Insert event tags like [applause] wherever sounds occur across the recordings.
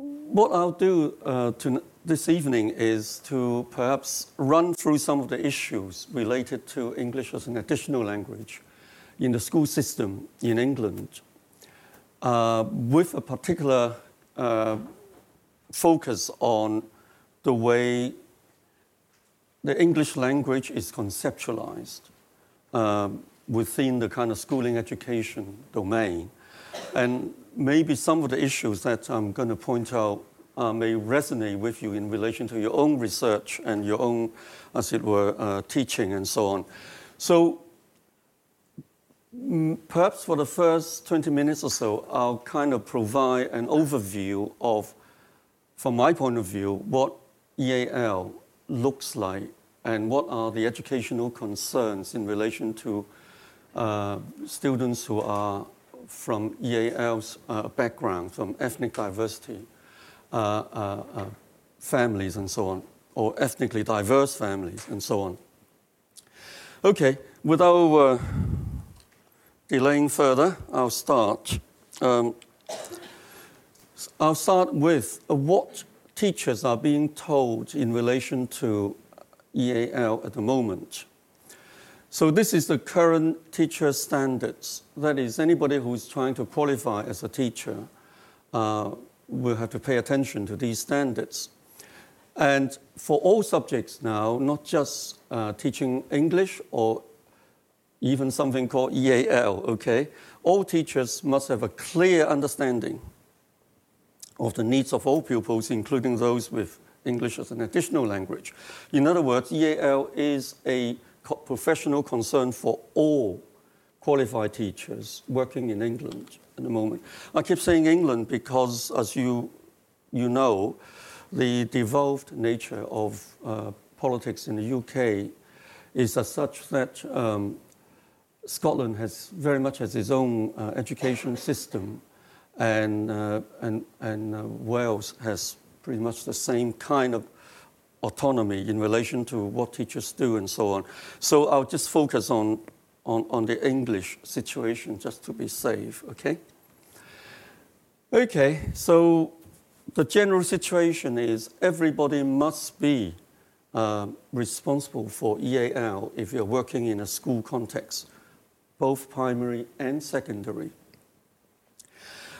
what I'll do uh, to, this evening is to perhaps run through some of the issues related to English as an additional language in the school system in England, uh, with a particular uh, focus on the way the English language is conceptualized um, within the kind of schooling education domain. And maybe some of the issues that I'm going to point out uh, may resonate with you in relation to your own research and your own, as it were, uh, teaching and so on. So mm, perhaps for the first 20 minutes or so, I'll kind of provide an overview of, from my point of view, what EAL looks like and what are the educational concerns in relation to uh, students who are from EAL's uh, background, from ethnic diversity uh, uh, families and so on, or ethnically diverse families and so on. Okay, without uh, delaying further, I'll start. Um, I'll start with what teachers are being told in relation to EAL at the moment. So this is the current teacher standards. That is, anybody who's trying to qualify as a teacher uh, will have to pay attention to these standards. And for all subjects now, not just uh, teaching English or even something called EAL, okay? All teachers must have a clear understanding of the needs of all pupils, including those with English as an additional language. In other words, EAL is a professional concern for all qualified teachers working in England at the moment. I keep saying England because, as you, you know, the devolved nature of uh, politics in the UK is as such that um, Scotland has very much has its own uh, education system, and, uh, and, and uh, Wales has pretty much the same kind of autonomy in relation to what teachers do and so on. So I'll just focus on, on, on the English situation just to be safe, okay? Okay, so the general situation is everybody must be uh, responsible for EAL if you're working in a school context, both primary and secondary.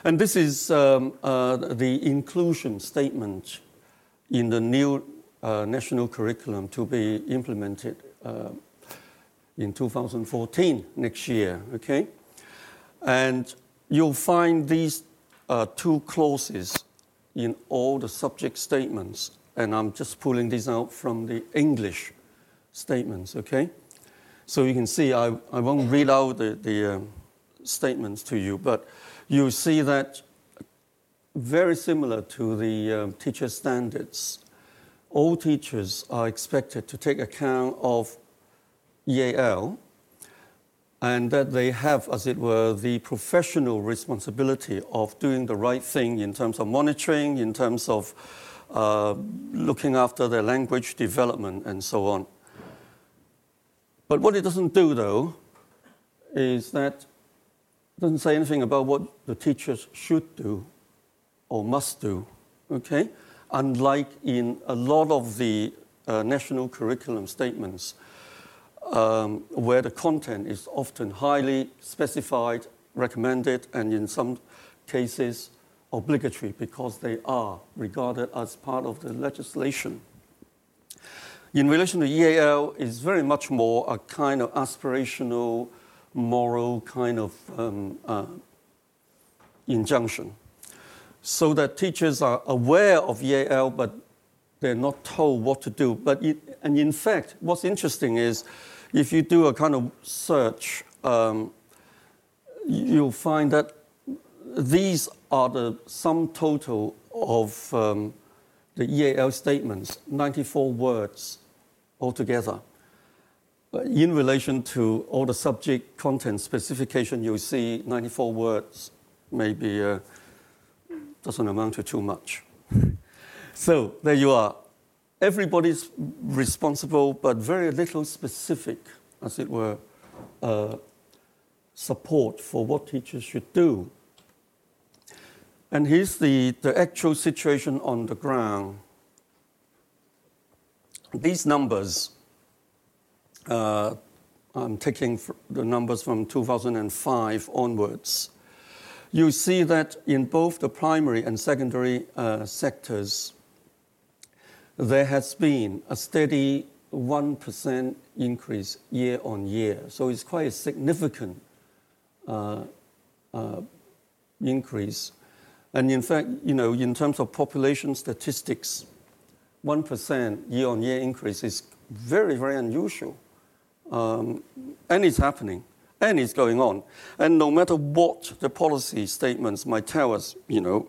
And this is um, uh, the inclusion statement in the new national curriculum to be implemented uh, in 2014 next year. Okay, and you'll find these uh, two clauses in all the subject statements, and I'm just pulling these out from the English statements. Okay, so you can see I, I won't read out the, the um, statements to you, but you see that very similar to the um, teacher standards all teachers are expected to take account of EAL and that they have, as it were, the professional responsibility of doing the right thing in terms of monitoring, in terms of uh, looking after their language development, and so on. But what it doesn't do, though, is that it doesn't say anything about what the teachers should do or must do. Okay? Unlike in a lot of the uh, national curriculum statements, um, where the content is often highly specified, recommended, and in some cases obligatory because they are regarded as part of the legislation. In relation to EAL, it's very much more a kind of aspirational, moral kind of um, uh, injunction so that teachers are aware of EAL, but they're not told what to do. But it, and in fact, what's interesting is if you do a kind of search, um, you'll find that these are the sum total of um, the EAL statements, 94 words altogether. In relation to all the subject content specification, you'll see 94 words, maybe. Uh, doesn't amount to too much. [laughs] so there you are. Everybody's responsible, but very little specific, as it were, uh, support for what teachers should do. And here's the, the actual situation on the ground. These numbers, uh, I'm taking the numbers from 2005 onwards. You see that in both the primary and secondary uh, sectors, there has been a steady 1% increase year on year. So it's quite a significant uh, uh, increase. And in fact, you know, in terms of population statistics, 1% year on year increase is very, very unusual. Um, and it's happening, and it's going on. And no matter what the policy statements might tell us, you know,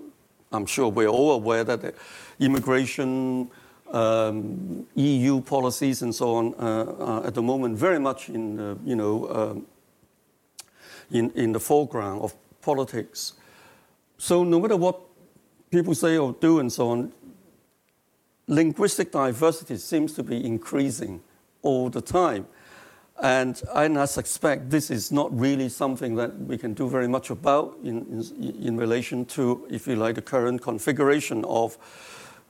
I'm sure we're all aware that the immigration, um, EU policies, and so on uh, are at the moment very much in, the, you know, um, in, in the foreground of politics. So no matter what people say or do and so on, linguistic diversity seems to be increasing all the time. And I suspect this is not really something that we can do very much about in, in, in, relation to, if you like, the current configuration of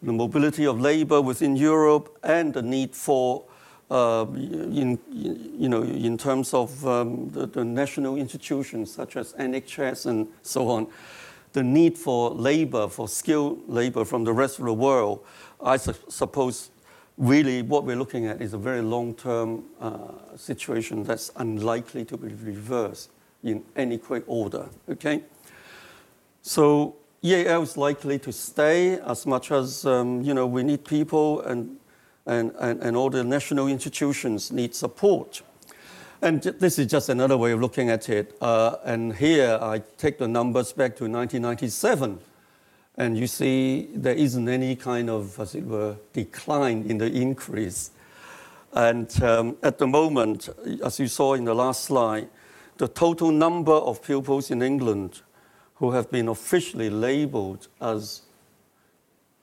the mobility of labor within Europe and the need for, uh, in, you know, in terms of um, the, the, national institutions such as NHS and so on, the need for labor, for skilled labor from the rest of the world. I su- suppose really what we're looking at is a very long-term uh, situation that's unlikely to be reversed in any quick order. Okay, so EAL is likely to stay as much as um, you know we need people and, all the national institutions need support. And this is just another way of looking at it. Uh, and here I take the numbers back to 1997 and you see there isn't any kind of, as it were, decline in the increase. And um, at the moment, as you saw in the last slide, the total number of pupils in England who have been officially labeled as,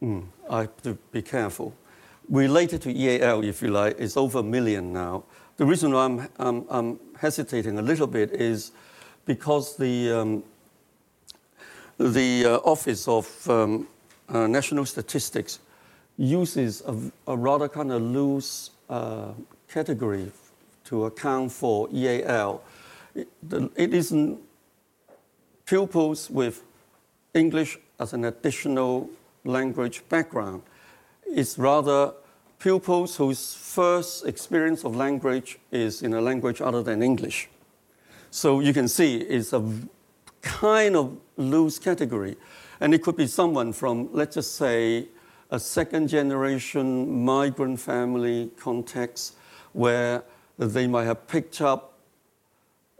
mm, I have to be careful, related to EAL, if you like, is over a million now. The reason why I'm, I'm, I'm hesitating a little bit is because the um, the uh, Office of um, uh, National Statistics uses a, a rather kind of loose uh, category to account for EAL. It, it isn't pupils with English as an additional language background. It's rather pupils whose first experience of language is in a language other than English. So you can see it's a kind of loose category. And it could be someone from, let's just say, a second generation migrant family context where they might have picked up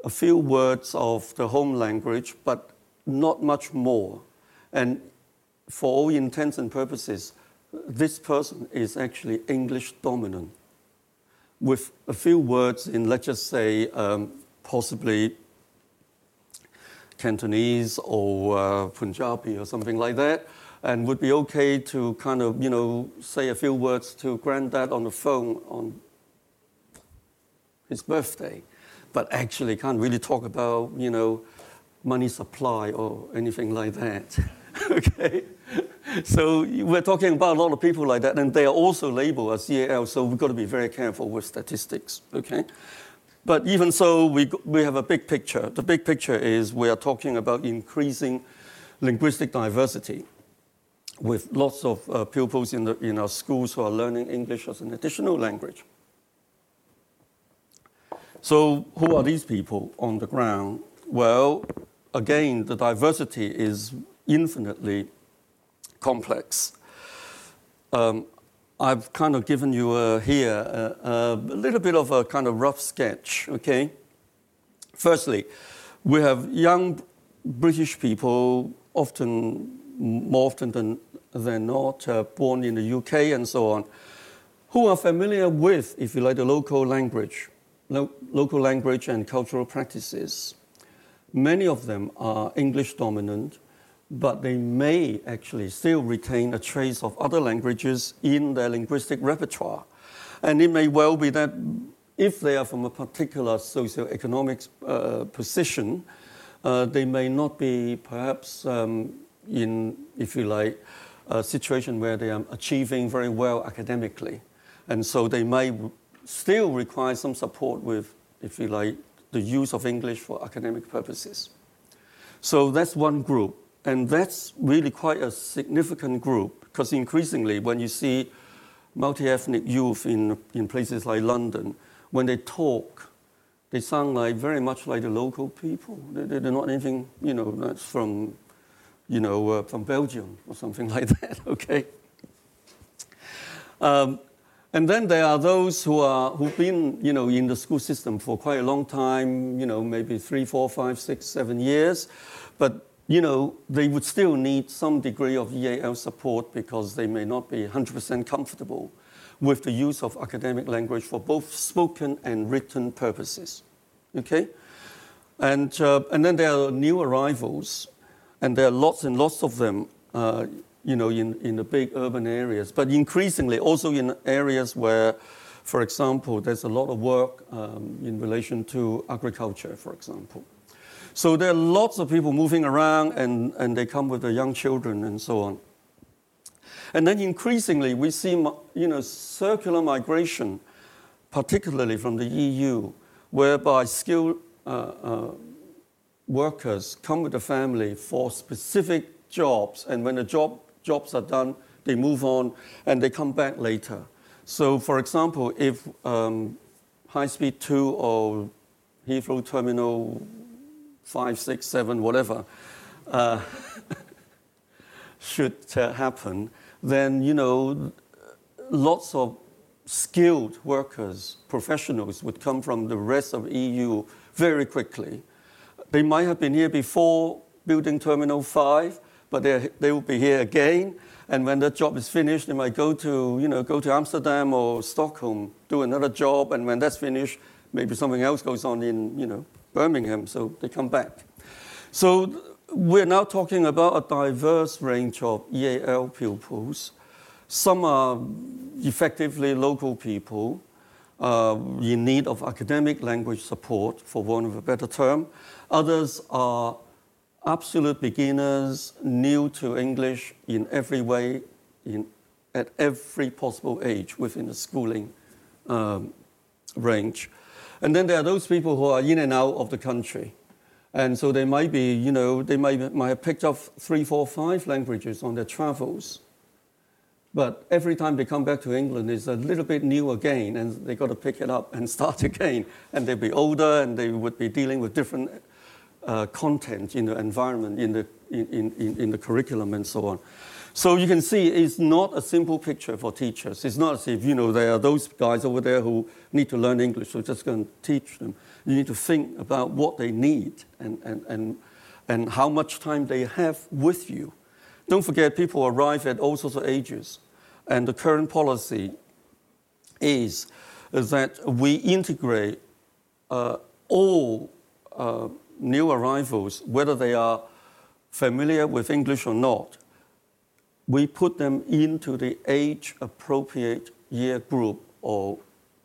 a few words of the home language, but not much more. And for all intents and purposes, this person is actually English dominant with a few words in, let's just say, um, possibly Cantonese or uh, Punjabi or something like that, and would be okay to kind of, you know, say a few words to granddad on the phone on his birthday, but actually can't really talk about, you know, money supply or anything like that. [laughs] okay? So we're talking about a lot of people like that, and they are also labeled as EAL, so we've got to be very careful with statistics, okay? But even so, we, we have a big picture. The big picture is we are talking about increasing linguistic diversity with lots of uh, pupils in, the, in our schools who are learning English as an additional language. So, who are these people on the ground? Well, again, the diversity is infinitely complex. Um, I've kind of given you uh, here a, uh, a, little bit of a kind of rough sketch, okay? Firstly, we have young British people, often more often than, than not, uh, born in the UK and so on, who are familiar with, if you like, the local language, lo- local language and cultural practices. Many of them are English dominant, but they may actually still retain a trace of other languages in their linguistic repertoire. And it may well be that if they are from a particular socio-economic uh, position, uh, they may not be perhaps um, in, if you like, a situation where they are achieving very well academically. And so they may still require some support with, if you like, the use of English for academic purposes. So that's one group. And that's really quite a significant group because increasingly, when you see multi ethnic youth in, in places like London, when they talk, they sound like very much like the local people. They, are not anything, you know, that's from, you know, uh, from Belgium or something [laughs] like that, okay? Um, and then there are those who are who've been, you know, in the school system for quite a long time, you know, maybe three, four, five, six, seven years, but you know, they would still need some degree of EAL support because they may not be 100% comfortable with the use of academic language for both spoken and written purposes. Okay? And, uh, and then there are new arrivals, and there are lots and lots of them, uh, you know, in, in the big urban areas, but increasingly also in areas where, for example, there's a lot of work um, in relation to agriculture, for example. So there are lots of people moving around, and, and they come with their young children and so on. And then increasingly, we see you know, circular migration, particularly from the EU, whereby skilled uh, uh, workers come with the family for specific jobs, and when the job, jobs are done, they move on and they come back later. So, for example, if um, High Speed 2 or Heathrow Terminal 5, 6, 7, whatever, uh, [laughs] should uh, happen, then, you know, lots of skilled workers, professionals would come from the rest of EU very quickly. They might have been here before building Terminal 5, but they will be here again. And when the job is finished, they might go to, you know, go to Amsterdam or Stockholm, do another job, and when that's finished, maybe something else goes on in, you know, Birmingham, so they come back. So we're now talking about a diverse range of EAL pupils. Some are effectively local people uh, in need of academic language support, for want of a better term. Others are absolute beginners, new to English in every way, in, at every possible age within the schooling um, range. And then there are those people who are in and out of the country. And so they might be, you know, they might, might have picked up three, four, five languages on their travels. But every time they come back to England, it's a little bit new again, and they've got to pick it up and [laughs] start again. And they'd be older, and they would be dealing with different uh, content in the environment, in the, in, in, in the curriculum, and so on. So you can see it's not a simple picture for teachers. It's not as if, you know, there are those guys over there who need to learn English, so just going to teach them. You need to think about what they need and, and, and, and how much time they have with you. Don't forget, people arrive at all sorts of ages. And the current policy is that we integrate uh, all uh, new arrivals, whether they are familiar with English or not, we put them into the age appropriate year group or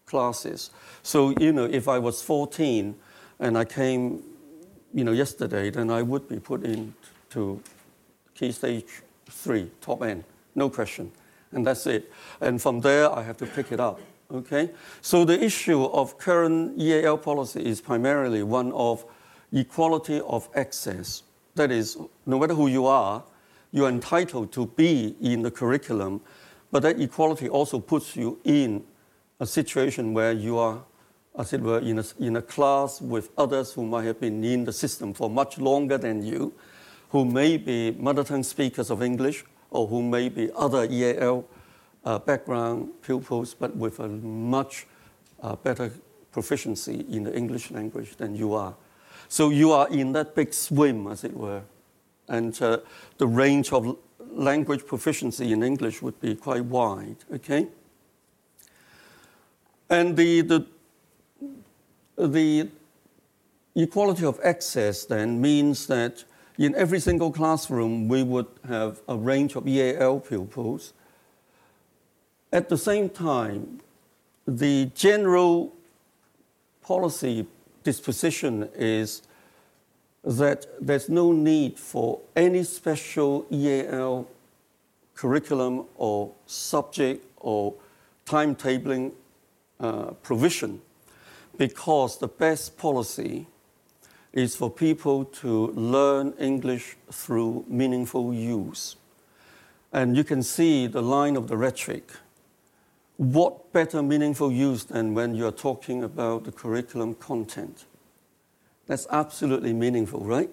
classes. So, you know, if I was 14 and I came, you know, yesterday, then I would be put into key stage three, top end, no question. And that's it. And from there, I have to pick it up. Okay? So the issue of current EAL policy is primarily one of equality of access. That is, no matter who you are, you're entitled to be in the curriculum, but that equality also puts you in a situation where you are, as it were, in a, in a class with others who might have been in the system for much longer than you, who may be mother tongue speakers of English or who may be other EAL uh, background pupils, but with a much uh, better proficiency in the English language than you are. So you are in that big swim, as it were. And uh, the range of language proficiency in English would be quite wide, okay? And the, the, the equality of access then means that in every single classroom we would have a range of EAL pupils. At the same time, the general policy disposition is that there's no need for any special EAL curriculum or subject or timetabling uh, provision because the best policy is for people to learn English through meaningful use. And you can see the line of the rhetoric. What better meaningful use than when you're talking about the curriculum content? That's absolutely meaningful, right?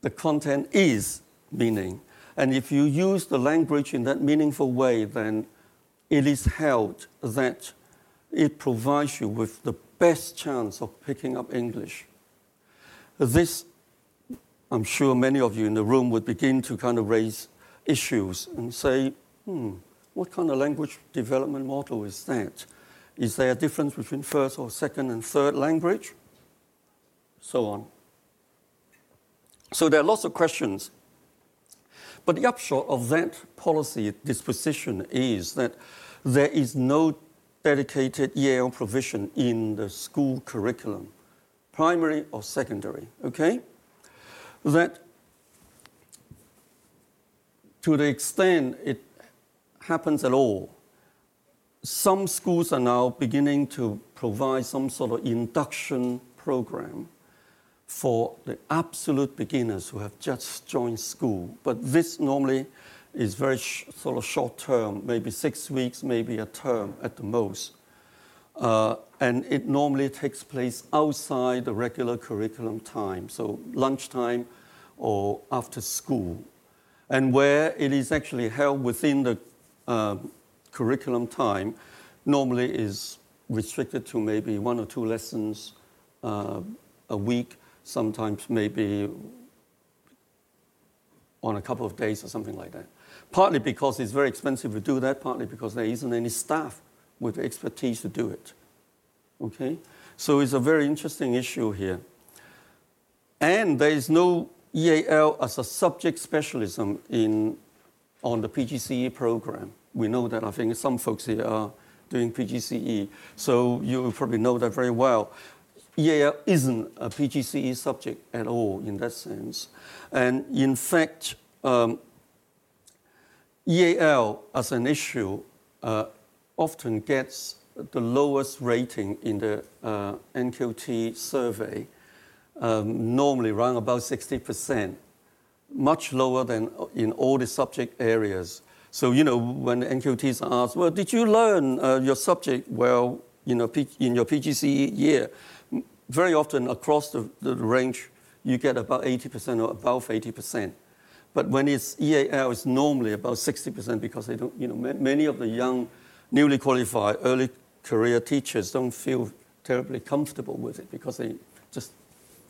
The content is meaning. And if you use the language in that meaningful way, then it is held that it provides you with the best chance of picking up English. This, I'm sure many of you in the room would begin to kind of raise issues and say, hmm, what kind of language development model is that? Is there a difference between first or second and third language? So on. So there are lots of questions. But the upshot of that policy disposition is that there is no dedicated EAL provision in the school curriculum, primary or secondary, okay? That to the extent it happens at all, some schools are now beginning to provide some sort of induction program for the absolute beginners who have just joined school. But this normally is very sh- sort of short term, maybe six weeks, maybe a term at the most. Uh, and it normally takes place outside the regular curriculum time, so lunchtime or after school, and where it is actually held within the uh, curriculum time, normally is restricted to maybe one or two lessons uh, a week, sometimes maybe on a couple of days or something like that partly because it's very expensive to do that, partly because there isn't any staff with expertise to do it. Okay? So it's a very interesting issue here. And there is no EAL as a subject specialism in, on the PGCE program. We know that. I think some folks here are doing PGCE. So you probably know that very well. EAL isn't a PGCE subject at all in that sense. And in fact, um, EAL as an issue uh, often gets the lowest rating in the uh, NQT survey, um, normally around about 60%, much lower than in all the subject areas. So, you know, when the NQTs are asked, well, did you learn uh, your subject well you know, in your PGCE year? Very often across the, the range, you get about 80% or above 80%. But when it's EAL, it's normally about 60% because they don't, you know, many of the young, newly qualified, early career teachers don't feel terribly comfortable with it because they just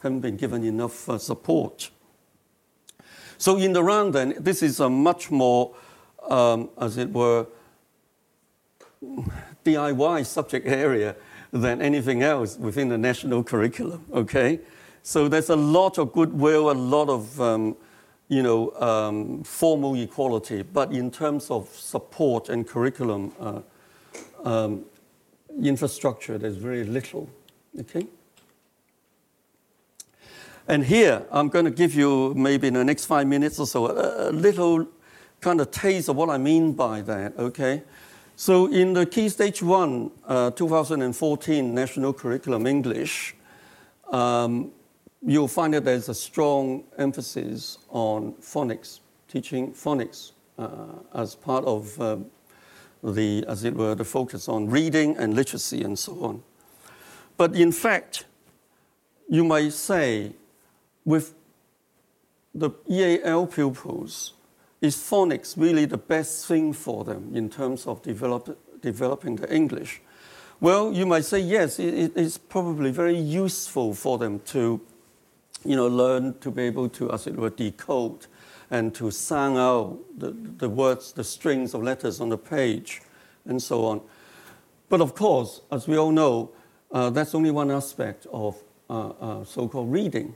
haven't been given enough uh, support. So in the round, then, this is a much more, um, as it were, DIY subject area than anything else within the national curriculum, okay? So there's a lot of goodwill, a lot of um, you know, um, formal equality, but in terms of support and curriculum uh, um, infrastructure, there's very little. Okay? And here, I'm going to give you maybe in the next five minutes or so a, a little kind of taste of what I mean by that. Okay? So, in the Key Stage 1 uh, 2014 National Curriculum English, um, you'll find that there's a strong emphasis on phonics, teaching phonics uh, as part of um, the, as it were, the focus on reading and literacy and so on. But in fact, you might say, with the EAL pupils, is phonics really the best thing for them in terms of develop, developing the English? Well, you might say yes, it is probably very useful for them to you know, learn to be able to, as it were, decode and to sound out the, the words, the strings of letters on the page, and so on. But of course, as we all know, uh, that's only one aspect of uh, uh, so called reading.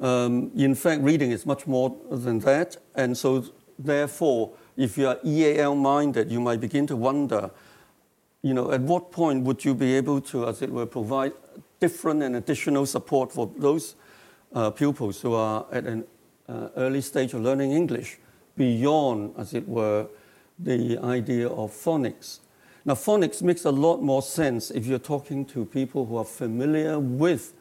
Um, in fact, reading is much more than that, and so therefore, if you are EAL minded, you might begin to wonder, you know, at what point would you be able to, as it were, provide different and additional support for those uh, pupils who are at an uh, early stage of learning English beyond, as it were, the idea of phonics. Now, phonics makes a lot more sense if you're talking to people who are familiar with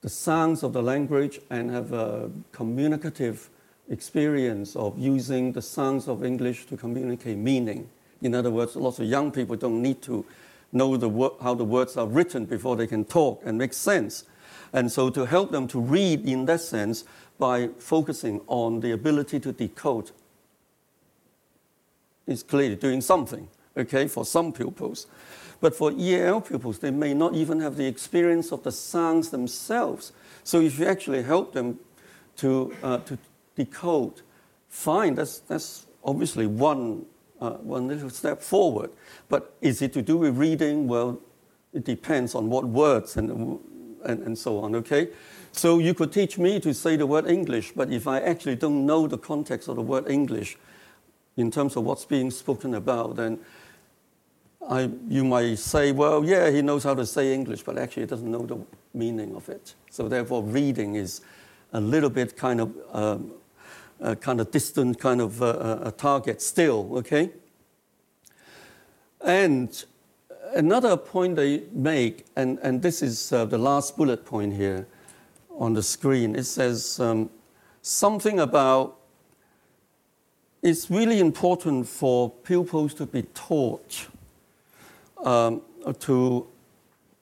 the sounds of the language and have a communicative experience of using the sounds of English to communicate meaning. In other words, lots of young people don't need to know the how the words are written before they can talk and make sense. And so, to help them to read in that sense by focusing on the ability to decode is clearly doing something, okay, for some pupils. But for EAL pupils, they may not even have the experience of the sounds themselves. So if you actually help them to, uh, to decode, fine, that's, that's obviously one, uh, one little step forward. But is it to do with reading? Well, it depends on what words and, and, and so on, okay? So you could teach me to say the word English, but if I actually don't know the context of the word English in terms of what's being spoken about, then I, you might say, well, yeah, he knows how to say English, but actually he doesn't know the meaning of it. So therefore, reading is a little bit kind of um, a kind of distant kind of uh, a target still, okay? And another point they make, and, and this is uh, the last bullet point here on the screen, it says um, something about it's really important for pupils to be taught um, to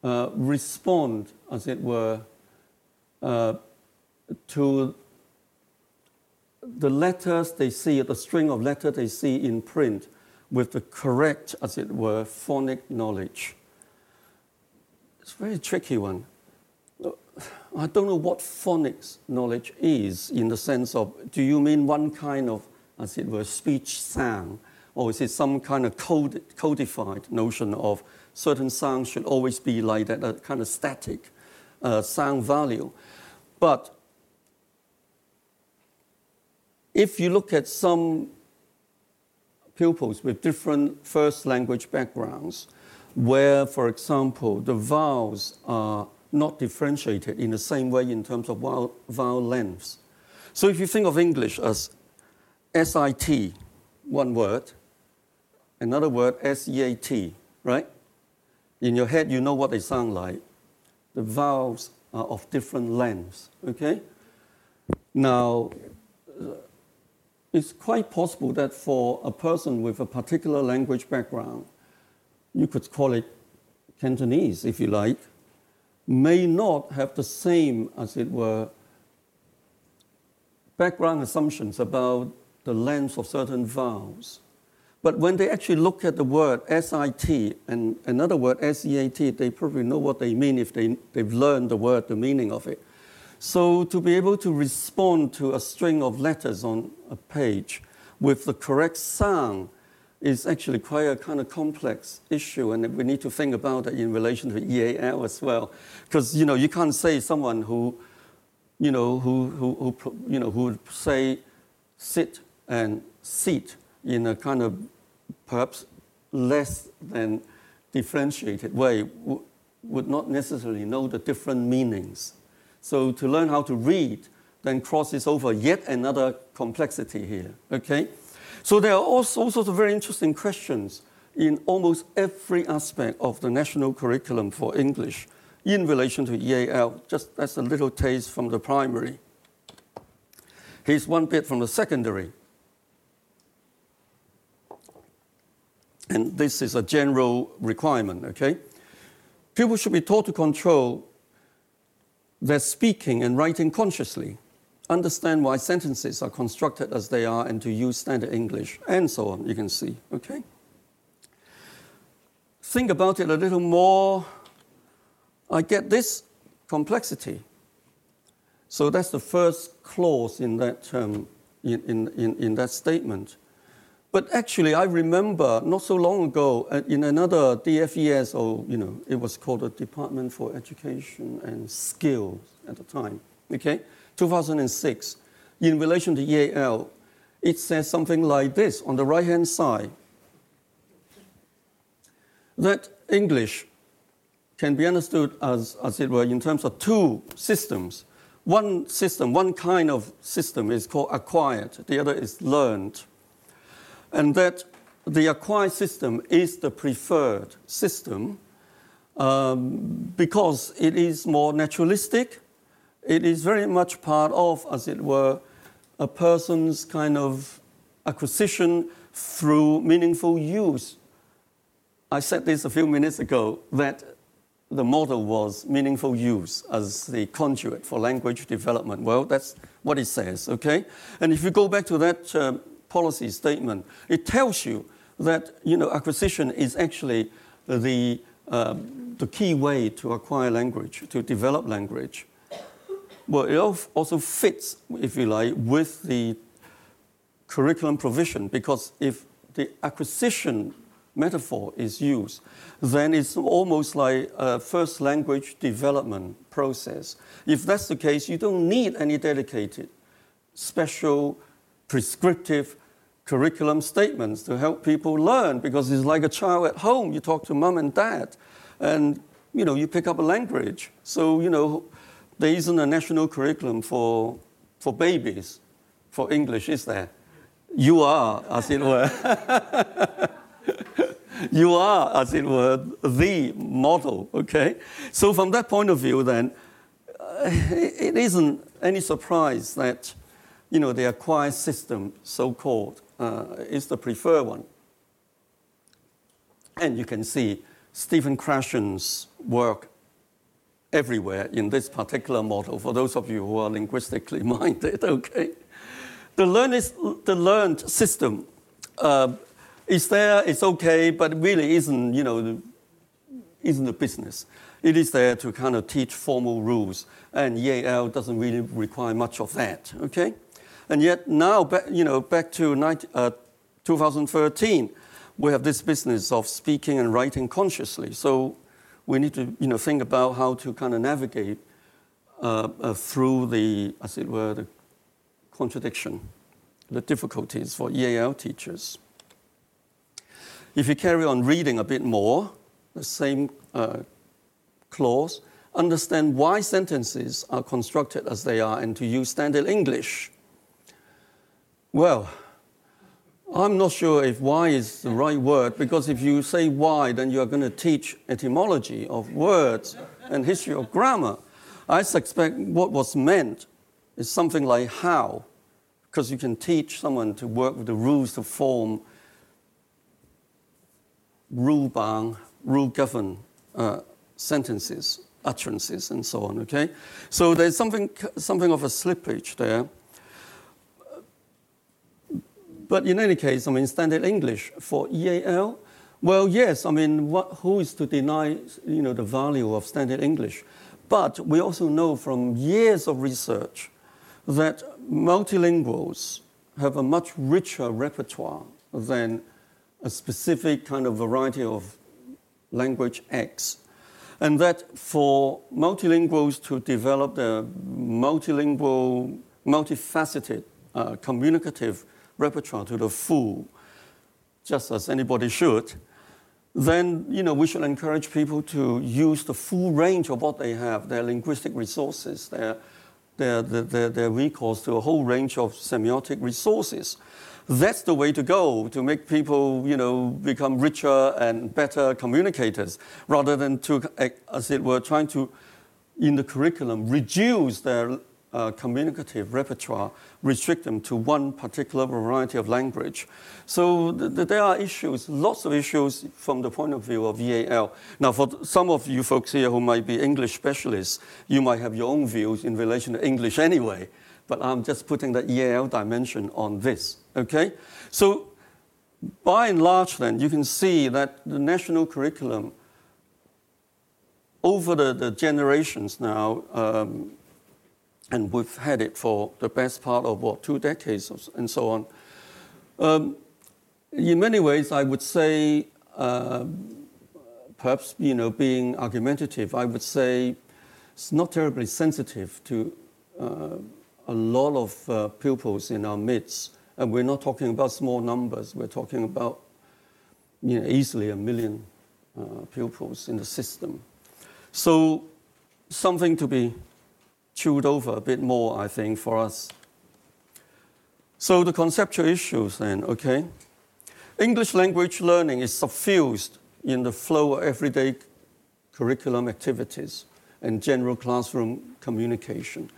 uh, respond, as it were, uh, to the letters they see, the string of letters they see in print with the correct, as it were, phonic knowledge. It's a very tricky one. I don't know what phonics knowledge is in the sense of do you mean one kind of, as it were, speech sound? Or is it some kind of code, codified notion of certain sounds should always be like that, a kind of static uh, sound value? But if you look at some pupils with different first language backgrounds, where, for example, the vowels are not differentiated in the same way in terms of vowel, lengths. So if you think of English as SIT, one word, another word, SEAT, right? In your head, you know what they sound like. The vowels are of different lengths, okay? Now, it's quite possible that for a person with a particular language background, you could call it Cantonese if you like, may not have the same, as it were, background assumptions about the length of certain vowels. But when they actually look at the word SIT and another word SEAT, they probably know what they mean if they, they've learned the word, the meaning of it. So to be able to respond to a string of letters on a page with the correct sound is actually quite a kind of complex issue, and we need to think about it in relation to EAL as well. Because you know you can't say someone who, you know, who, who, who you know who would say sit and seat in a kind of perhaps less than differentiated way would not necessarily know the different meanings. So to learn how to read then crosses over yet another complexity here. Okay? So there are all sorts of very interesting questions in almost every aspect of the national curriculum for English in relation to EAL. Just as a little taste from the primary. Here's one bit from the secondary. And this is a general requirement, okay? People should be taught to control their speaking and writing consciously, understand why sentences are constructed as they are, and to use standard English, and so on, you can see, okay? Think about it a little more. I get this complexity. So that's the first clause in that, um, in, in, in, in that statement. But actually, I remember not so long ago uh, in another DFES, or you know, it was called the Department for Education and Skills at the time. Okay, 2006. In relation to EAL, it says something like this on the right-hand side: that English can be understood as, as it were, in terms of two systems. one system, one kind of system is called acquired, the other is learned. And that the acquired system is the preferred system um, because it is more naturalistic. It is very much part of, as it were, a person's kind of acquisition through meaningful use. I said this a few minutes ago that the model was meaningful use as the conduit for language development. Well, that's what it says, okay? And if you go back to that uh, policy statement, it tells you that you know, acquisition is actually the, um, the key way to acquire language, to develop language. Well, it also fits, if you like, with the curriculum provision because if the acquisition metaphor is used, then it's almost like a first language development process. If that's the case, you don't need any dedicated, special, prescriptive curriculum statements to help people learn because it's like a child at home. You talk to mom and dad, and you know you pick up a language. So you know there isn't a national curriculum for for babies for English, is there? You are, as it were. [laughs] you are, as it were, the model. Okay. So from that point of view, then it isn't any surprise that you know the acquired system, so-called, uh, is the preferred one. And you can see Stephen Krashen's work everywhere in this particular model, for those of you who are linguistically [laughs] minded, okay? The learned, the learned system uh, is there, it's okay, but really isn't, you know, isn't a business. It is there to kind of teach formal rules, and EAL doesn't really require much of that, okay? And yet now, you know, back to 19, uh, 2013, we have this business of speaking and writing consciously. So we need to, you know, think about how to kind of navigate uh, uh, through the, as it were, the contradiction, the difficulties for EAL teachers. If you carry on reading a bit more, the same uh, clause, understand why sentences are constructed as they are and to use standard English well, I'm not sure if why is the right word because if you say why, then you are going to teach etymology of words and history of grammar. I suspect what was meant is something like how, because you can teach someone to work with the rules to form rule bound, rule governed uh, sentences, utterances, and so on. Okay, so there's something something of a slippage there. But in any case, I mean, standard English for EAL, well, yes, I mean, what, who is to deny, you know, the value of standard English? But we also know from years of research that multilinguals have a much richer repertoire than a specific kind of variety of language X. And that for multilinguals to develop the multilingual, multifaceted, uh, communicative repertoire to the full, just as anybody should, then you know, we should encourage people to use the full range of what they have, their linguistic resources, their, their, their, their recourse to a whole range of semiotic resources. That's the way to go to make people, you know, become richer and better communicators, rather than to, as it were, trying to, in the curriculum, reduce their uh, communicative repertoire restrict them to one particular variety of language. So th- th- there are issues, lots of issues from the point of view of EAL. Now, for some of you folks here who might be English specialists, you might have your own views in relation to English anyway, but I'm just putting the EAL dimension on this, okay? So by and large, then, you can see that the national curriculum over the, the generations now, um, and we've had it for the best part of what two decades and so on. Um, in many ways, I would say, uh, perhaps you know, being argumentative, I would say it's not terribly sensitive to uh, a lot of uh, pupils in our midst, and we're not talking about small numbers. We're talking about you know, easily a million uh, pupils in the system. So something to be chewed over a bit more, I think, for us. So the conceptual issues then, okay? English language learning is suffused in the flow of everyday curriculum activities and general classroom communication.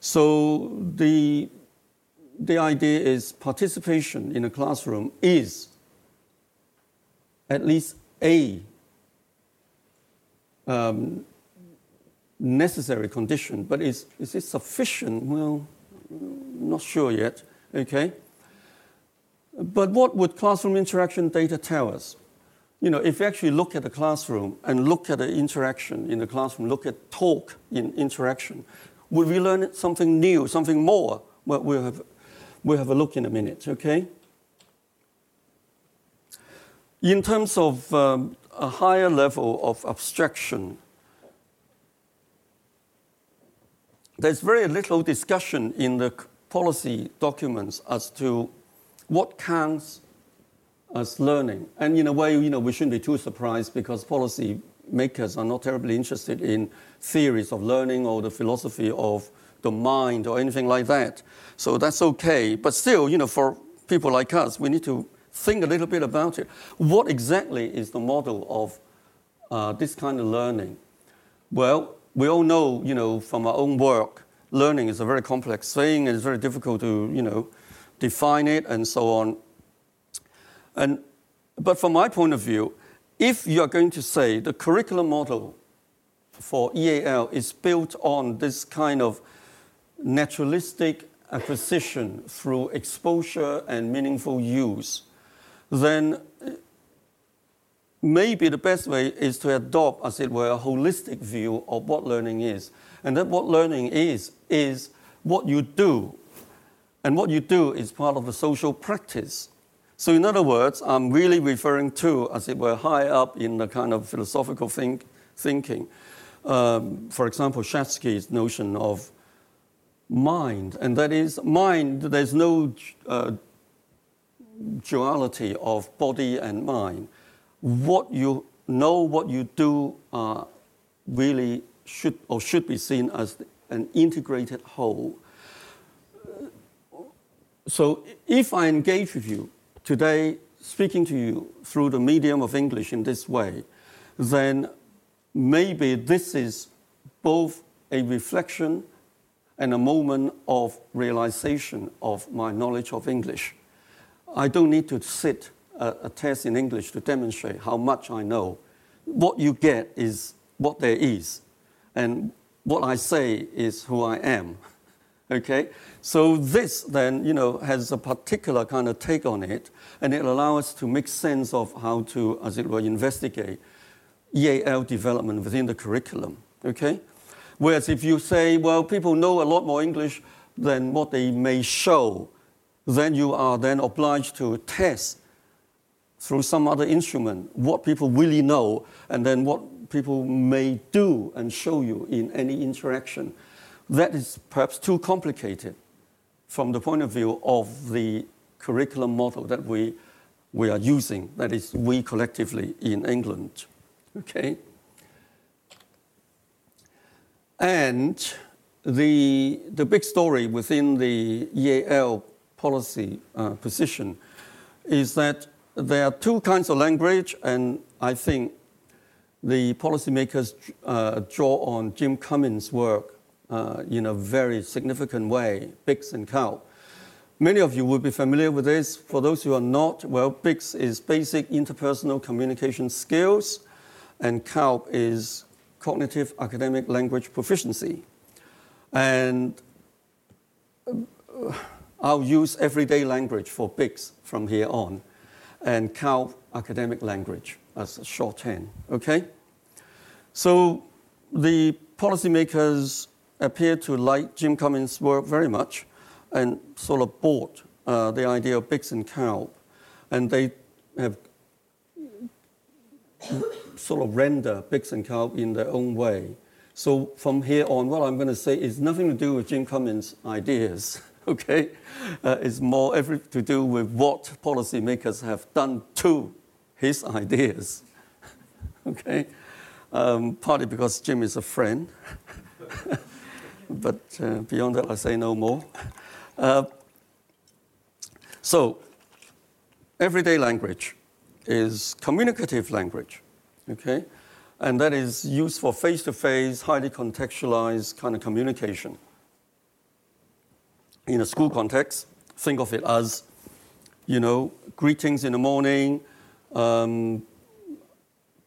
So the, the idea is participation in a classroom is at least a um, necessary condition, but is, is it sufficient? Well, not sure yet, okay? But what would classroom interaction data tell us? You know, if you actually look at the classroom and look at the interaction in the classroom, look at talk in interaction, would we learn something new, something more? Well, we'll have, we'll have a look in a minute, okay? In terms of um, a higher level of abstraction, there's very little discussion in the policy documents as to what counts as learning. And in a way, you know, we shouldn't be too surprised because policy makers are not terribly interested in theories of learning or the philosophy of the mind or anything like that. So that's okay. But still, you know, for people like us, we need to think a little bit about it. What exactly is the model of uh, this kind of learning? Well, we all know, you know, from our own work, learning is a very complex thing it's very difficult to, you know, define it and so on. And, but from my point of view, if you are going to say the curriculum model for EAL is built on this kind of naturalistic acquisition through exposure and meaningful use, then maybe the best way is to adopt, as it were, a holistic view of what learning is. And that what learning is, is what you do. And what you do is part of a social practice. So, in other words, I'm really referring to, as it were, high up in the kind of philosophical think, thinking. Um, for example, Schatzki's notion of mind, and that is mind, there's no uh, duality of body and mind. What you know, what you do, uh, really should or should be seen as an integrated whole. So, if I engage with you, today speaking to you through the medium of English in this way, then maybe this is both a reflection and a moment of realization of my knowledge of English. I don't need to sit a, a, test in English to demonstrate how much I know. What you get is what there is, and what I say is who I am. [laughs] Okay? So this then, you know, has a particular kind of take on it, and it allows us to make sense of how to, as it were, investigate EAL development within the curriculum. Okay? Whereas if you say, well, people know a lot more English than what they may show, then you are then obliged to test through some other instrument what people really know and then what people may do and show you in any interaction that is perhaps too complicated from the point of view of the curriculum model that we, we are using, that is, we collectively in England. Okay? And the, the big story within the EAL policy uh, position is that there are two kinds of language, and I think the policymakers uh, draw on Jim Cummins' work uh, in a very significant way, BICS and CALP. Many of you will be familiar with this. For those who are not, well, BICS is basic interpersonal communication skills, and CALP is cognitive academic language proficiency. And uh, I'll use everyday language for BICS from here on, and CALP academic language as a shorthand, okay? So the policymakers appear to like Jim Cummins' work very much and sort of bought uh, the idea of BICS and CALP. And they have sort of render BICS and CALP in their own way. So from here on, what I'm going to say is nothing to do with Jim Cummins' ideas, [laughs] [laughs] okay? Uh, it's more every, to do with what policymakers have done to his [laughs] ideas, [laughs] okay? Um, partly because Jim is a friend. but uh, beyond that, I say no more. Uh, so, everyday language is communicative language, okay? And that is used for face to face, highly contextualized kind of communication. In a school context, think of it as, you know, greetings in the morning, um,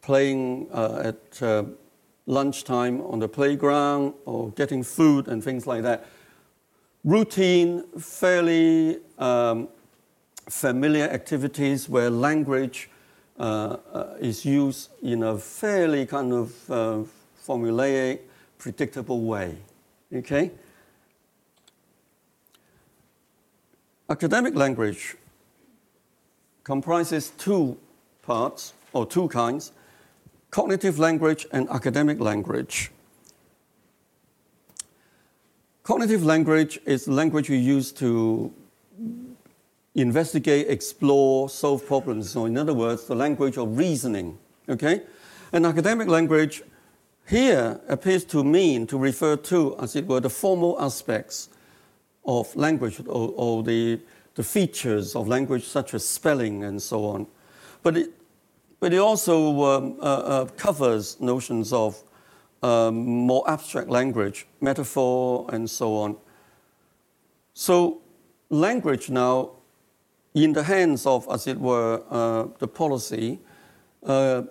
playing uh, at uh, lunchtime on the playground, or getting food and things like that. Routine, fairly um, familiar activities where language uh, uh, is used in a fairly kind of uh, formulaic, predictable way. Okay? Academic language comprises two parts or two kinds cognitive language and academic language. Cognitive language is language you use to investigate, explore, solve problems. So, in other words, the language of reasoning. Okay? And academic language here appears to mean, to refer to, as it were, the formal aspects of language or, or the, the features of language, such as spelling and so on. But it, but it also um, uh, uh, covers notions of um, more abstract language, metaphor, and so on. So, language now in the hands of, as it were, uh, the policy, uh,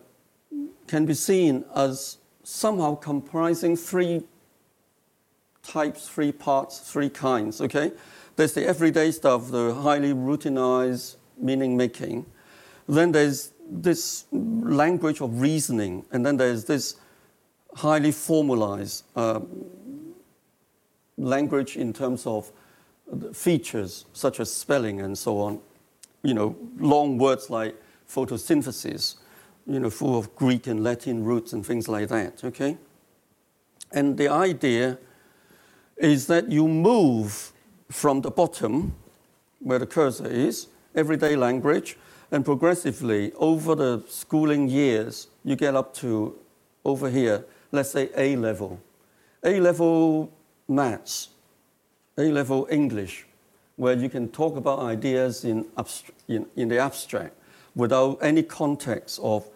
can be seen as somehow comprising three types, three parts, three kinds. Okay, there's the everyday stuff, the highly routinized meaning making. Then there's this language of reasoning, and then there's this highly formalized uh, language in terms of features such as spelling and so on you know, long words like photosynthesis, you know, full of Greek and Latin roots and things like that, okay? And the idea is that you move from the bottom, where the cursor is, everyday language, and progressively over the schooling years, you get up to over here, let's say A level. A level maths, A level English, where you can talk about ideas in, in, in the abstract without any context of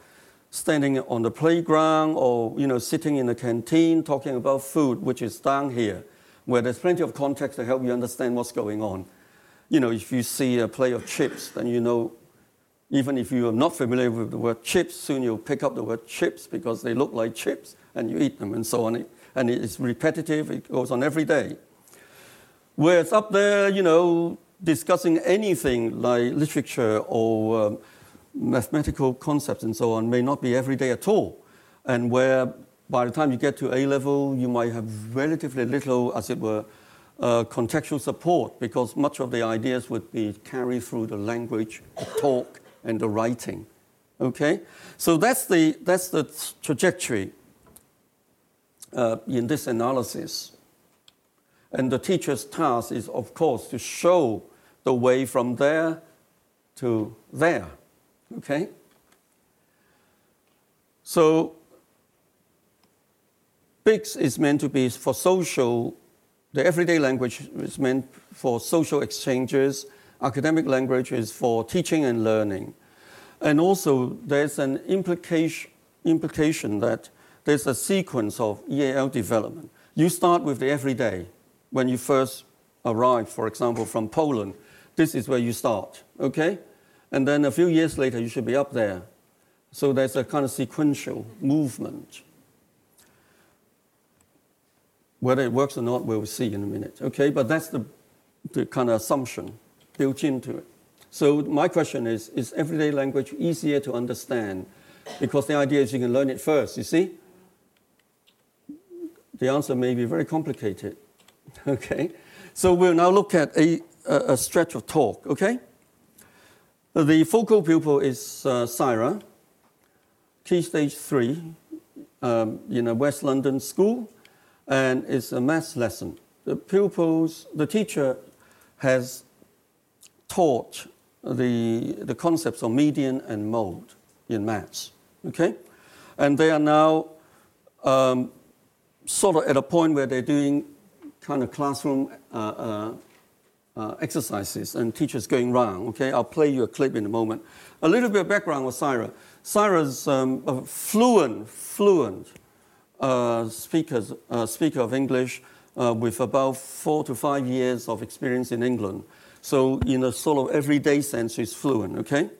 standing on the playground or you know, sitting in the canteen talking about food, which is down here, where there's plenty of context to help you understand what's going on. You know, if you see a play of chips, then you know, even if you are not familiar with the word chips, soon you'll pick up the word chips because they look like chips and you eat them and so on. And it's repetitive, it goes on every day. Whereas up there, you know, discussing anything like literature or um, mathematical concepts and so on may not be every day at all. And where by the time you get to A level, you might have relatively little, as it were, uh, contextual support because much of the ideas would be carried through the language, the talk, and the writing. Okay? So that's the, that's the trajectory uh, in this analysis. And the teacher's task is, of course, to show the way from there to there. Okay? So, BICS is meant to be for social, the everyday language is meant for social exchanges, academic language is for teaching and learning. And also, there's an implication, implication that there's a sequence of EAL development. You start with the everyday, when you first arrive, for example, from Poland, this is where you start, okay? And then a few years later, you should be up there. So there's a kind of sequential movement. Whether it works or not, we'll see in a minute, okay? But that's the, the kind of assumption built into it. So my question is, is everyday language easier to understand? Because the idea is you can learn it first, you see? The answer may be very complicated. [laughs] Okay? So we'll now look at a, a, stretch of talk, okay? The focal pupil is uh, Syra, key stage three um, in a West London school, and it's a maths lesson. The pupils, the teacher has taught the, the concepts of median and mode in maths, okay? And they are now um, sort of at a point where they're doing kind of classroom uh, uh, uh, exercises and teachers going round. Okay, I'll play you a clip in a moment. A little bit of background with Syra. Syra's um, fluent, fluent speakers, uh, speaker of English uh, with about four to five years of experience in England. So in a sort of everyday sense, she's fluent. Okay.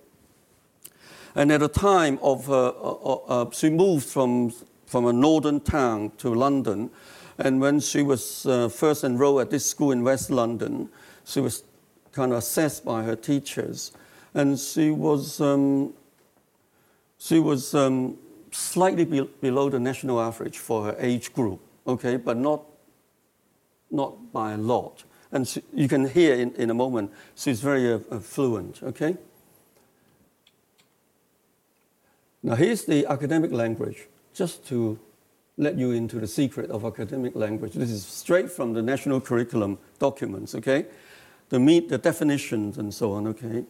And at the time of, uh, uh, uh, she moved from, from a northern town to London. And when she was first enrolled at this school in West London, she was kind of assessed by her teachers. And she was, um, she was um, slightly be- below the national average for her age group, okay, but not, not by a lot. And you can hear in, in a moment, she's very uh, fluent, okay? Now, here's the academic language, just to let you into the secret of academic language. This is straight from the national curriculum documents, okay? The meet, the definitions, and so on, okay?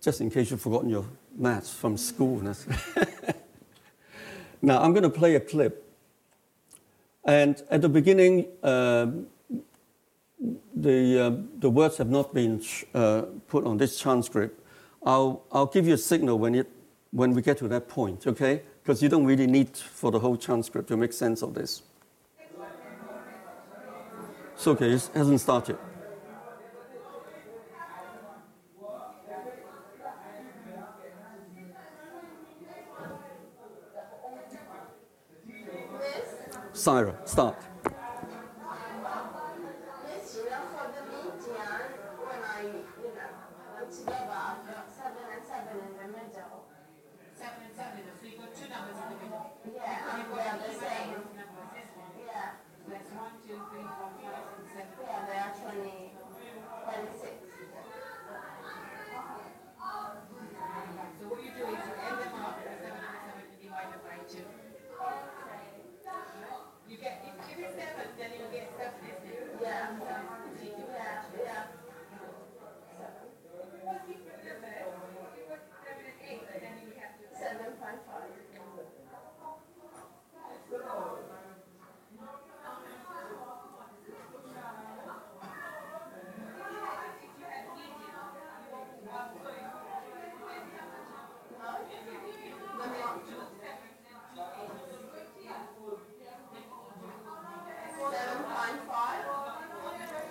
Just in case you've forgotten your maths from school. [laughs] now, I'm going to play a clip. And at the beginning, uh, the, uh, the words have not been uh, put on this transcript. I'll, I'll give you a signal when, it, when we get to that point, okay? Because you don't really need for the whole transcript to make sense of this. It's okay, it hasn't started. Syra, start.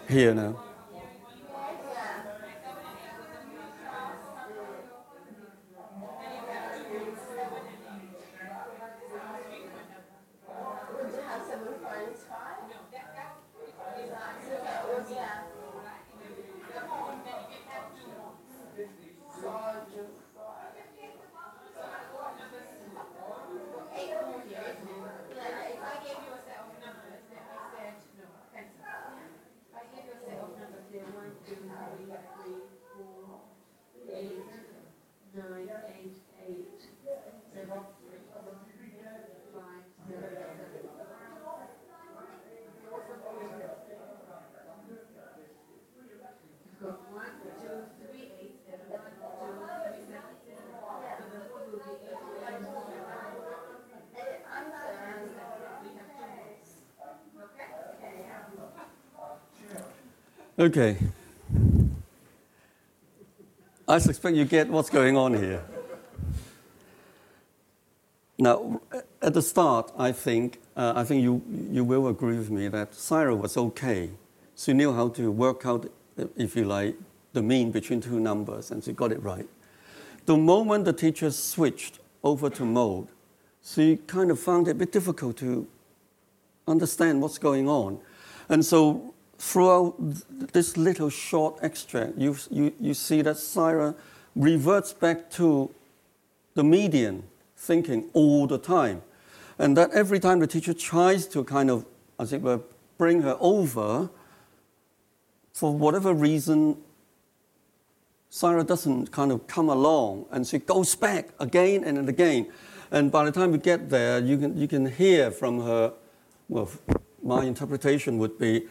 Here now. Okay. I suspect you get what's going on here. Now, at the start, I think, uh, I think you, you will agree with me that Syra was okay. She knew how to work out, if you like, the mean between two numbers, and she got it right. The moment the teacher switched over to mode, she kind of found it a bit difficult to understand what's going on. And so throughout this little short extract, you, you, you see that Syra reverts back to the median thinking all the time. And that every time the teacher tries to kind of, as it were, bring her over, for whatever reason, Syra doesn't kind of come along and she goes back again and again. And by the time you get there, you can, you can hear from her, well, my interpretation would be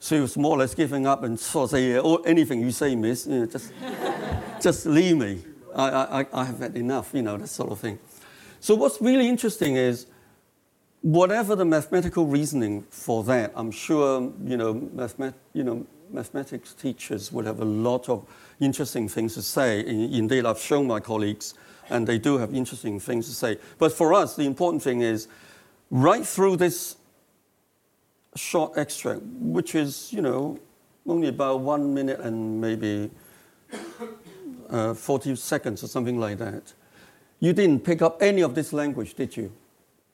she was more or less giving up and sort of say, oh, anything you say, miss, you know, just, just leave me. I, I, I have had enough, you know, that sort of thing. So what's really interesting is whatever the mathematical reasoning for that, I'm sure you know, mathemat- you know mathematics teachers would have a lot of interesting things to say. Indeed, I've shown my colleagues, and they do have interesting things to say. But for us, the important thing is right through this short extract, which is, you know, only about one minute and maybe uh, 40 seconds or something like that. You didn't pick up any of this language, did you?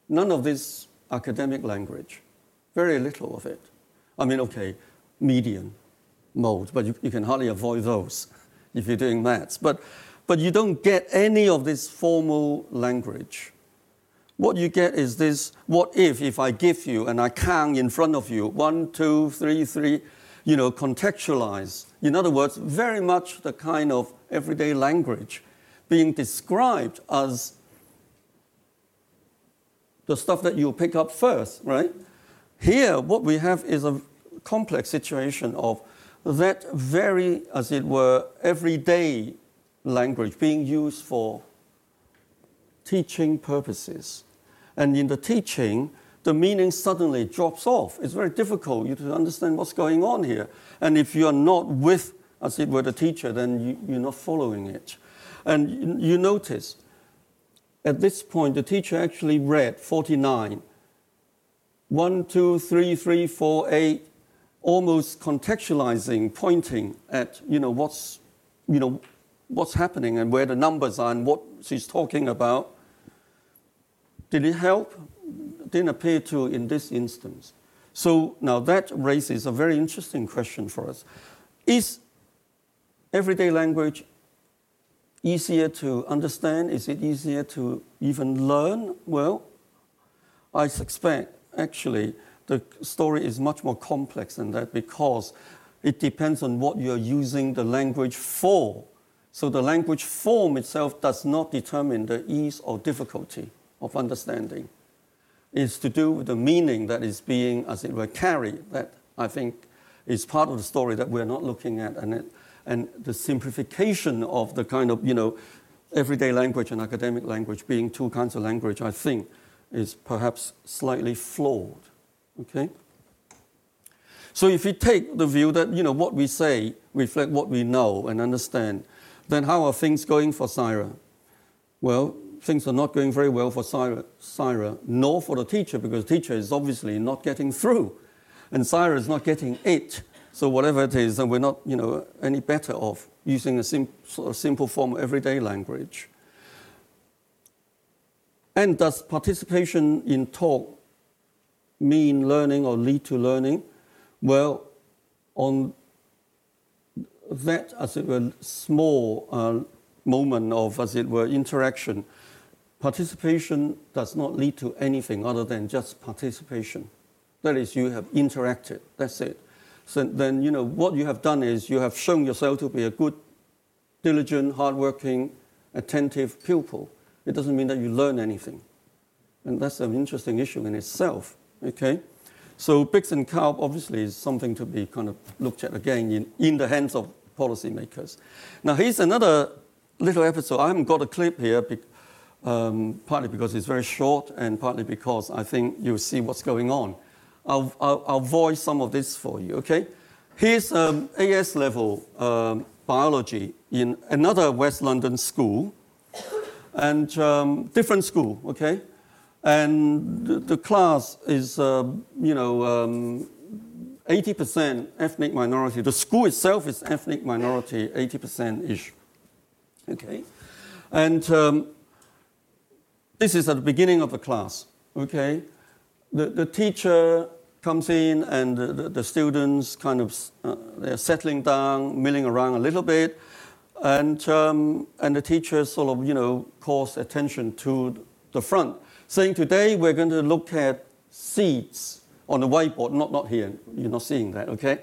None of this academic language. Very little of it. I mean, okay, median mode, but you, you can hardly avoid those [laughs] if you're doing maths. But, but you don't get any of this formal language. What you get is this what if, if I give you and I count in front of you, one, two, three, three, you know, contextualize. In other words, very much the kind of everyday language being described as the stuff that you pick up first, right? Here, what we have is a complex situation of that very, as it were, everyday language being used for teaching purposes. And in the teaching, the meaning suddenly drops off. It's very difficult you to understand what's going on here. And if you are not with, as it were, the teacher, then you, you're not following it. And you, you notice, at this point, the teacher actually read 49. 1, 2, 3, 3, 4, 8, almost contextualizing, pointing at, you know, what's, you know, what's happening and where the numbers are and what she's talking about. Did it help? Didn't appear to in this instance. So now that raises a very interesting question for us. Is everyday language easier to understand? Is it easier to even learn? Well, I suspect actually the story is much more complex than that because it depends on what you're using the language for. So the language form itself does not determine the ease or difficulty of understanding. is to do with the meaning that is being, as it were, carried, that I think is part of the story that we're not looking at. And, it, and the simplification of the kind of, you know, everyday language and academic language being two kinds of language, I think, is perhaps slightly flawed. Okay? So if we take the view that, you know, what we say reflect what we know and understand, then how are things going for Syra? Well, things are not going very well for Syra, Syra, nor for the teacher, because the teacher is obviously not getting through. And Syra is not getting it. So whatever it is, and we're not you know, any better off using a sim- sort of simple form of everyday language. And does participation in talk mean learning or lead to learning? Well, on that, as it were, small uh, moment of, as it were, interaction, participation does not lead to anything other than just participation. That is, you have interacted. That's it. So then, you know, what you have done is you have shown yourself to be a good, diligent, hardworking, attentive pupil. It doesn't mean that you learn anything. And that's an interesting issue in itself. Okay? So BICS and CALP obviously is something to be kind of looked at again in, in the hands of policymakers. Now here's another little episode. I haven't got a clip here, um, partly because it's very short and partly because I think you'll see what's going on. I'll, I'll, I'll voice some of this for you, okay? Here's um, AS level um, biology in another West London school, and um, different school, okay? And the, the class is, uh, you know, 80% um, ethnic minority. The school itself is ethnic minority, 80%-ish. Okay? And um, this is at the beginning of the class. Okay? The, the teacher comes in and the, the, the students kind of uh, they're settling down, milling around a little bit, and um, and the teacher sort of you know calls attention to the front saying today we're going to look at seeds on the whiteboard, not, not here, you're not seeing that, okay?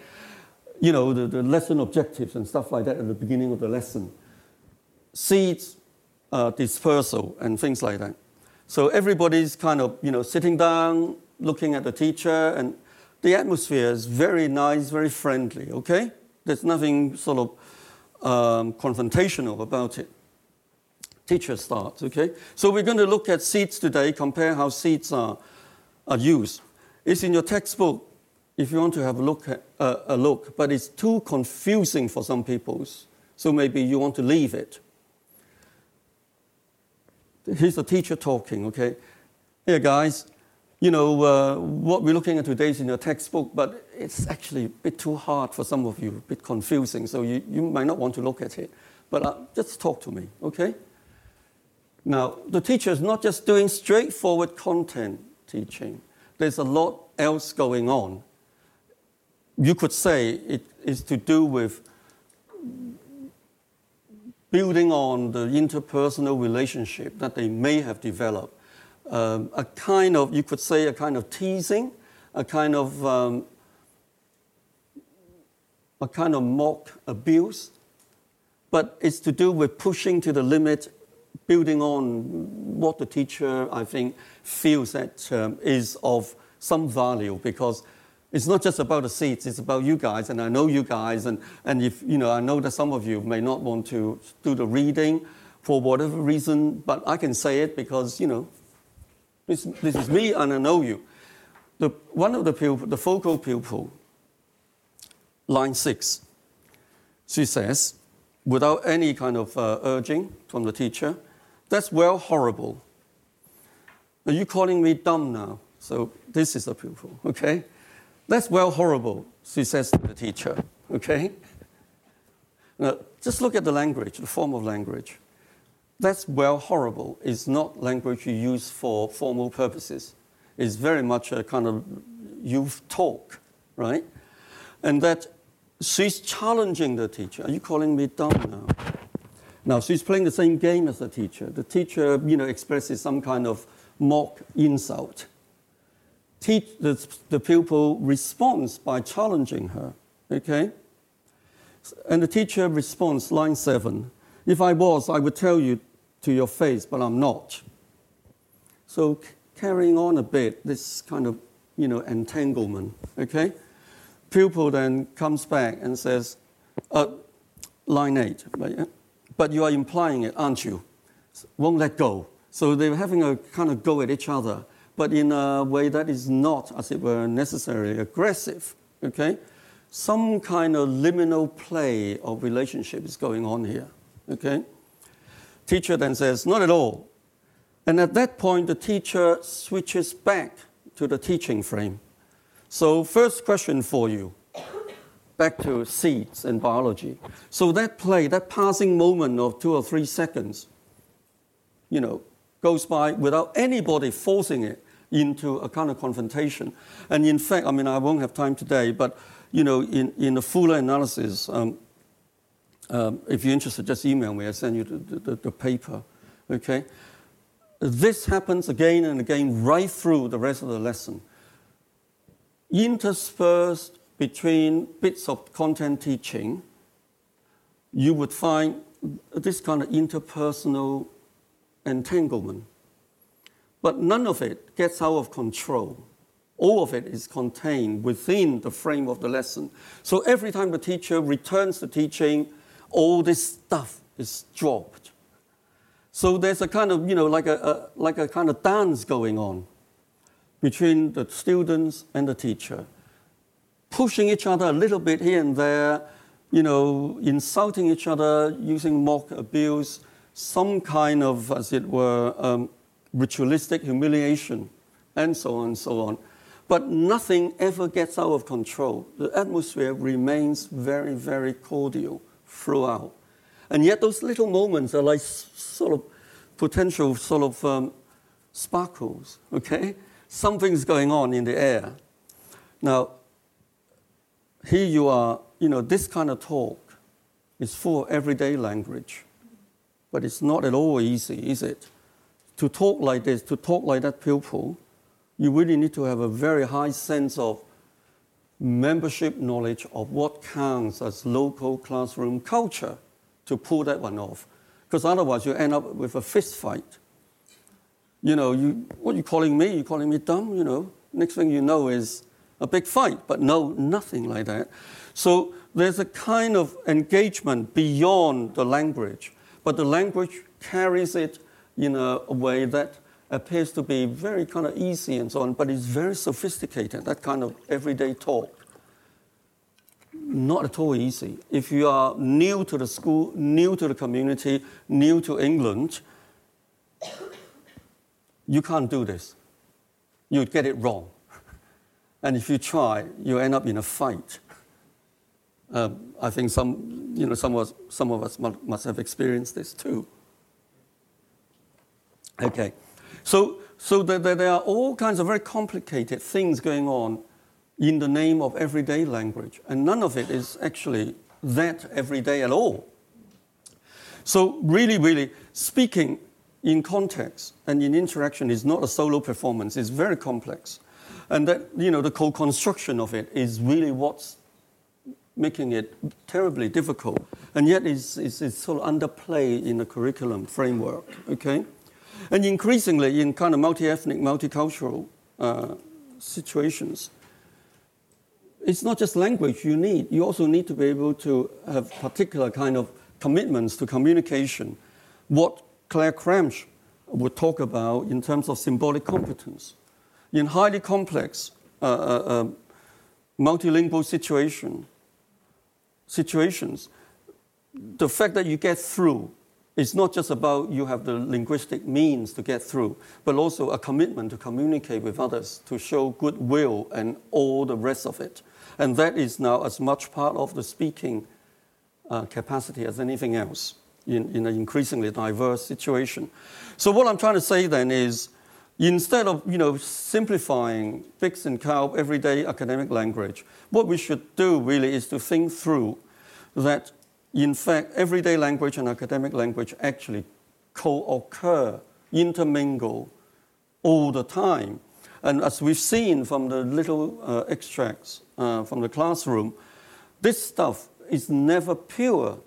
You know, the, the lesson objectives and stuff like that at the beginning of the lesson. Seeds uh, dispersal and things like that. So everybody's kind of, you know, sitting down, looking at the teacher, and the atmosphere is very nice, very friendly, okay? There's nothing sort of um, confrontational about it teacher starts, okay? So we're going to look at seats today, compare how seats are are used. It's in your textbook if you want to have a look, at, uh, a look, but it's too confusing for some people, so maybe you want to leave it. Here's the teacher talking, okay? Here, guys, you know, uh, what we're looking at today is in your textbook, but it's actually a bit too hard for some of you, a bit confusing, so you, you might not want to look at it. But uh, just talk to me, okay? Now, the teacher is not just doing straightforward content teaching, there's a lot else going on. You could say it is to do with building on the interpersonal relationship that they may have developed um, a kind of, you could say, a kind of teasing, a kind of, um, a kind of mock abuse, but it's to do with pushing to the limit, building on what the teacher, I think, feels that um, is of some value because it's not just about the seats, it's about you guys, and I know you guys, and, and if, you know, I know that some of you may not want to do the reading for whatever reason, but I can say it because, you know, this, this is me and I know you. The, one of the pupil, the focal pupil, line six, she says, without any kind of uh, urging from the teacher, that's well horrible. Are you calling me dumb now? So this is the pupil, okay? That's well horrible, she says to the teacher, okay? Now, just look at the language, the form of language that's well horrible is not language you use for formal purposes. It's very much a kind of youth talk, right? And that she's challenging the teacher. Are you calling me dumb now? Now she's playing the same game as the teacher. The teacher, you know, expresses some kind of mock insult. Teach, the, the pupil responds by challenging her. Okay? And the teacher responds, line seven. If I was, I would tell you to your face, but I'm not. So carrying on a bit, this kind of, you know, entanglement, okay? Pupil then comes back and says, uh, line eight, but you are implying it, aren't you? Won't let go. So they're having a kind of go at each other, but in a way that is not, as it were, necessarily aggressive, okay? Some kind of liminal play of relationship is going on here, okay? Teacher then says, Not at all. And at that point, the teacher switches back to the teaching frame. So, first question for you back to seeds and biology. So, that play, that passing moment of two or three seconds, you know, goes by without anybody forcing it into a kind of confrontation. And in fact, I mean, I won't have time today, but, you know, in, in the fuller analysis, um, um, if you're interested, just email me. I send you the, the, the, paper. Okay. This happens again and again right through the rest of the lesson. Interspersed between bits of content teaching, you would find this kind of interpersonal entanglement. But none of it gets out of control. All of it is contained within the frame of the lesson. So every time the teacher returns to teaching, all this stuff is dropped. So there's a kind of, you know, like a, a, like a kind of dance going on between the students and the teacher, pushing each other a little bit here and there, you know, insulting each other, using mock abuse, some kind of, as it were, um, ritualistic humiliation, and so on and so on. But nothing ever gets out of control. The atmosphere remains very, very cordial throughout. And yet, those little moments are like sort of potential sort of um, sparkles, okay? Something's going on in the air. Now, here you are, you know, this kind of talk is full of everyday language, but it's not at all easy, is it? To talk like this, to talk like that pupil, you really need to have a very high sense of membership knowledge of what counts as local classroom culture to pull that one off. Because otherwise, you end up with a fist fight. You know, you, what are you calling me? You're calling me dumb? You know, next thing you know is a big fight. But no, nothing like that. So there's a kind of engagement beyond the language, but the language carries it in a, way that appears to be very kind of easy and so on, but it's very sophisticated, that kind of everyday talk. Not at all easy. If you are new to the school, new to the community, new to England, you can't do this. You'd get it wrong. And if you try, you end up in a fight. Um, I think some, you know, some of us, some of us must have experienced this too. Okay, so, so there, there are all kinds of very complicated things going on in the name of everyday language, and none of it is actually that everyday at all. So, really, really, speaking in context and in interaction is not a solo performance, it's very complex. And that, you know, the co construction of it is really what's making it terribly difficult. And yet it's, it's, it's sort of underplay in the curriculum framework, okay? And increasingly in kind of multi-ethnic, multicultural uh, situations, it's not just language you need. You also need to be able to have particular kind of commitments to communication. What Claire Kramsch would talk about in terms of symbolic competence. In highly complex uh, uh, uh multilingual situation, situations, the fact that you get through is not just about you have the linguistic means to get through, but also a commitment to communicate with others, to show goodwill and all the rest of it. And that is now as much part of the speaking uh, capacity as anything else in, in an increasingly diverse situation. So what I'm trying to say then is, instead of you know simplifying BICS and CALP everyday academic language, what we should do really is to think through that in fact everyday language and academic language actually co-occur, intermingle all the time. And as we've seen from the little uh, extracts uh, from the classroom, this stuff is never pure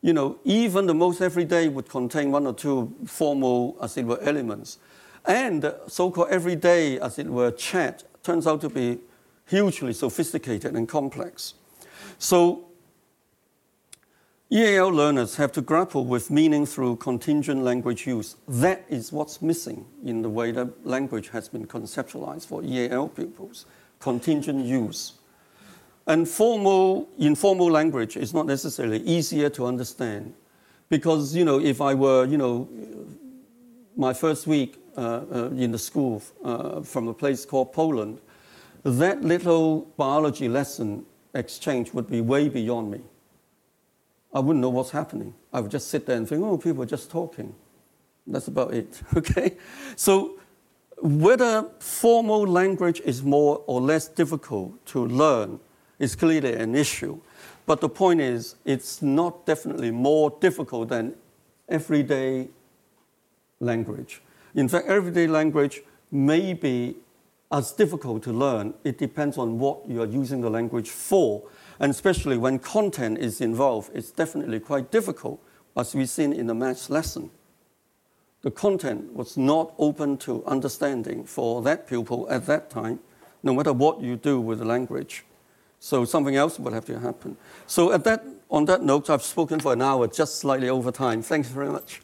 you know, even the most everyday would contain one or two formal, as it were, elements. And so-called everyday, as it were, chat turns out to be hugely sophisticated and complex. So EAL learners have to grapple with meaning through contingent language use. That is what's missing in the way that language has been conceptualized for EAL pupils, contingent use. And formal, informal language is not necessarily easier to understand because, you know, if I were, you know, my first week uh, uh, in the school uh, from a place called Poland, that little biology lesson exchange would be way beyond me. I wouldn't know what's happening. I would just sit there and think, oh, people are just talking. That's about it, [laughs] okay? So whether formal language is more or less difficult to learn is clearly an issue. But the point is, it's not definitely more difficult than everyday language. In fact, everyday language may be as difficult to learn. It depends on what you are using the language for. And especially when content is involved, it's definitely quite difficult, as we've seen in the maths lesson. The content was not open to understanding for that pupil at that time, no matter what you do with the language. So something else would have to happen. So at that, on that note, I've spoken for an hour, just slightly over time. Thanks very much.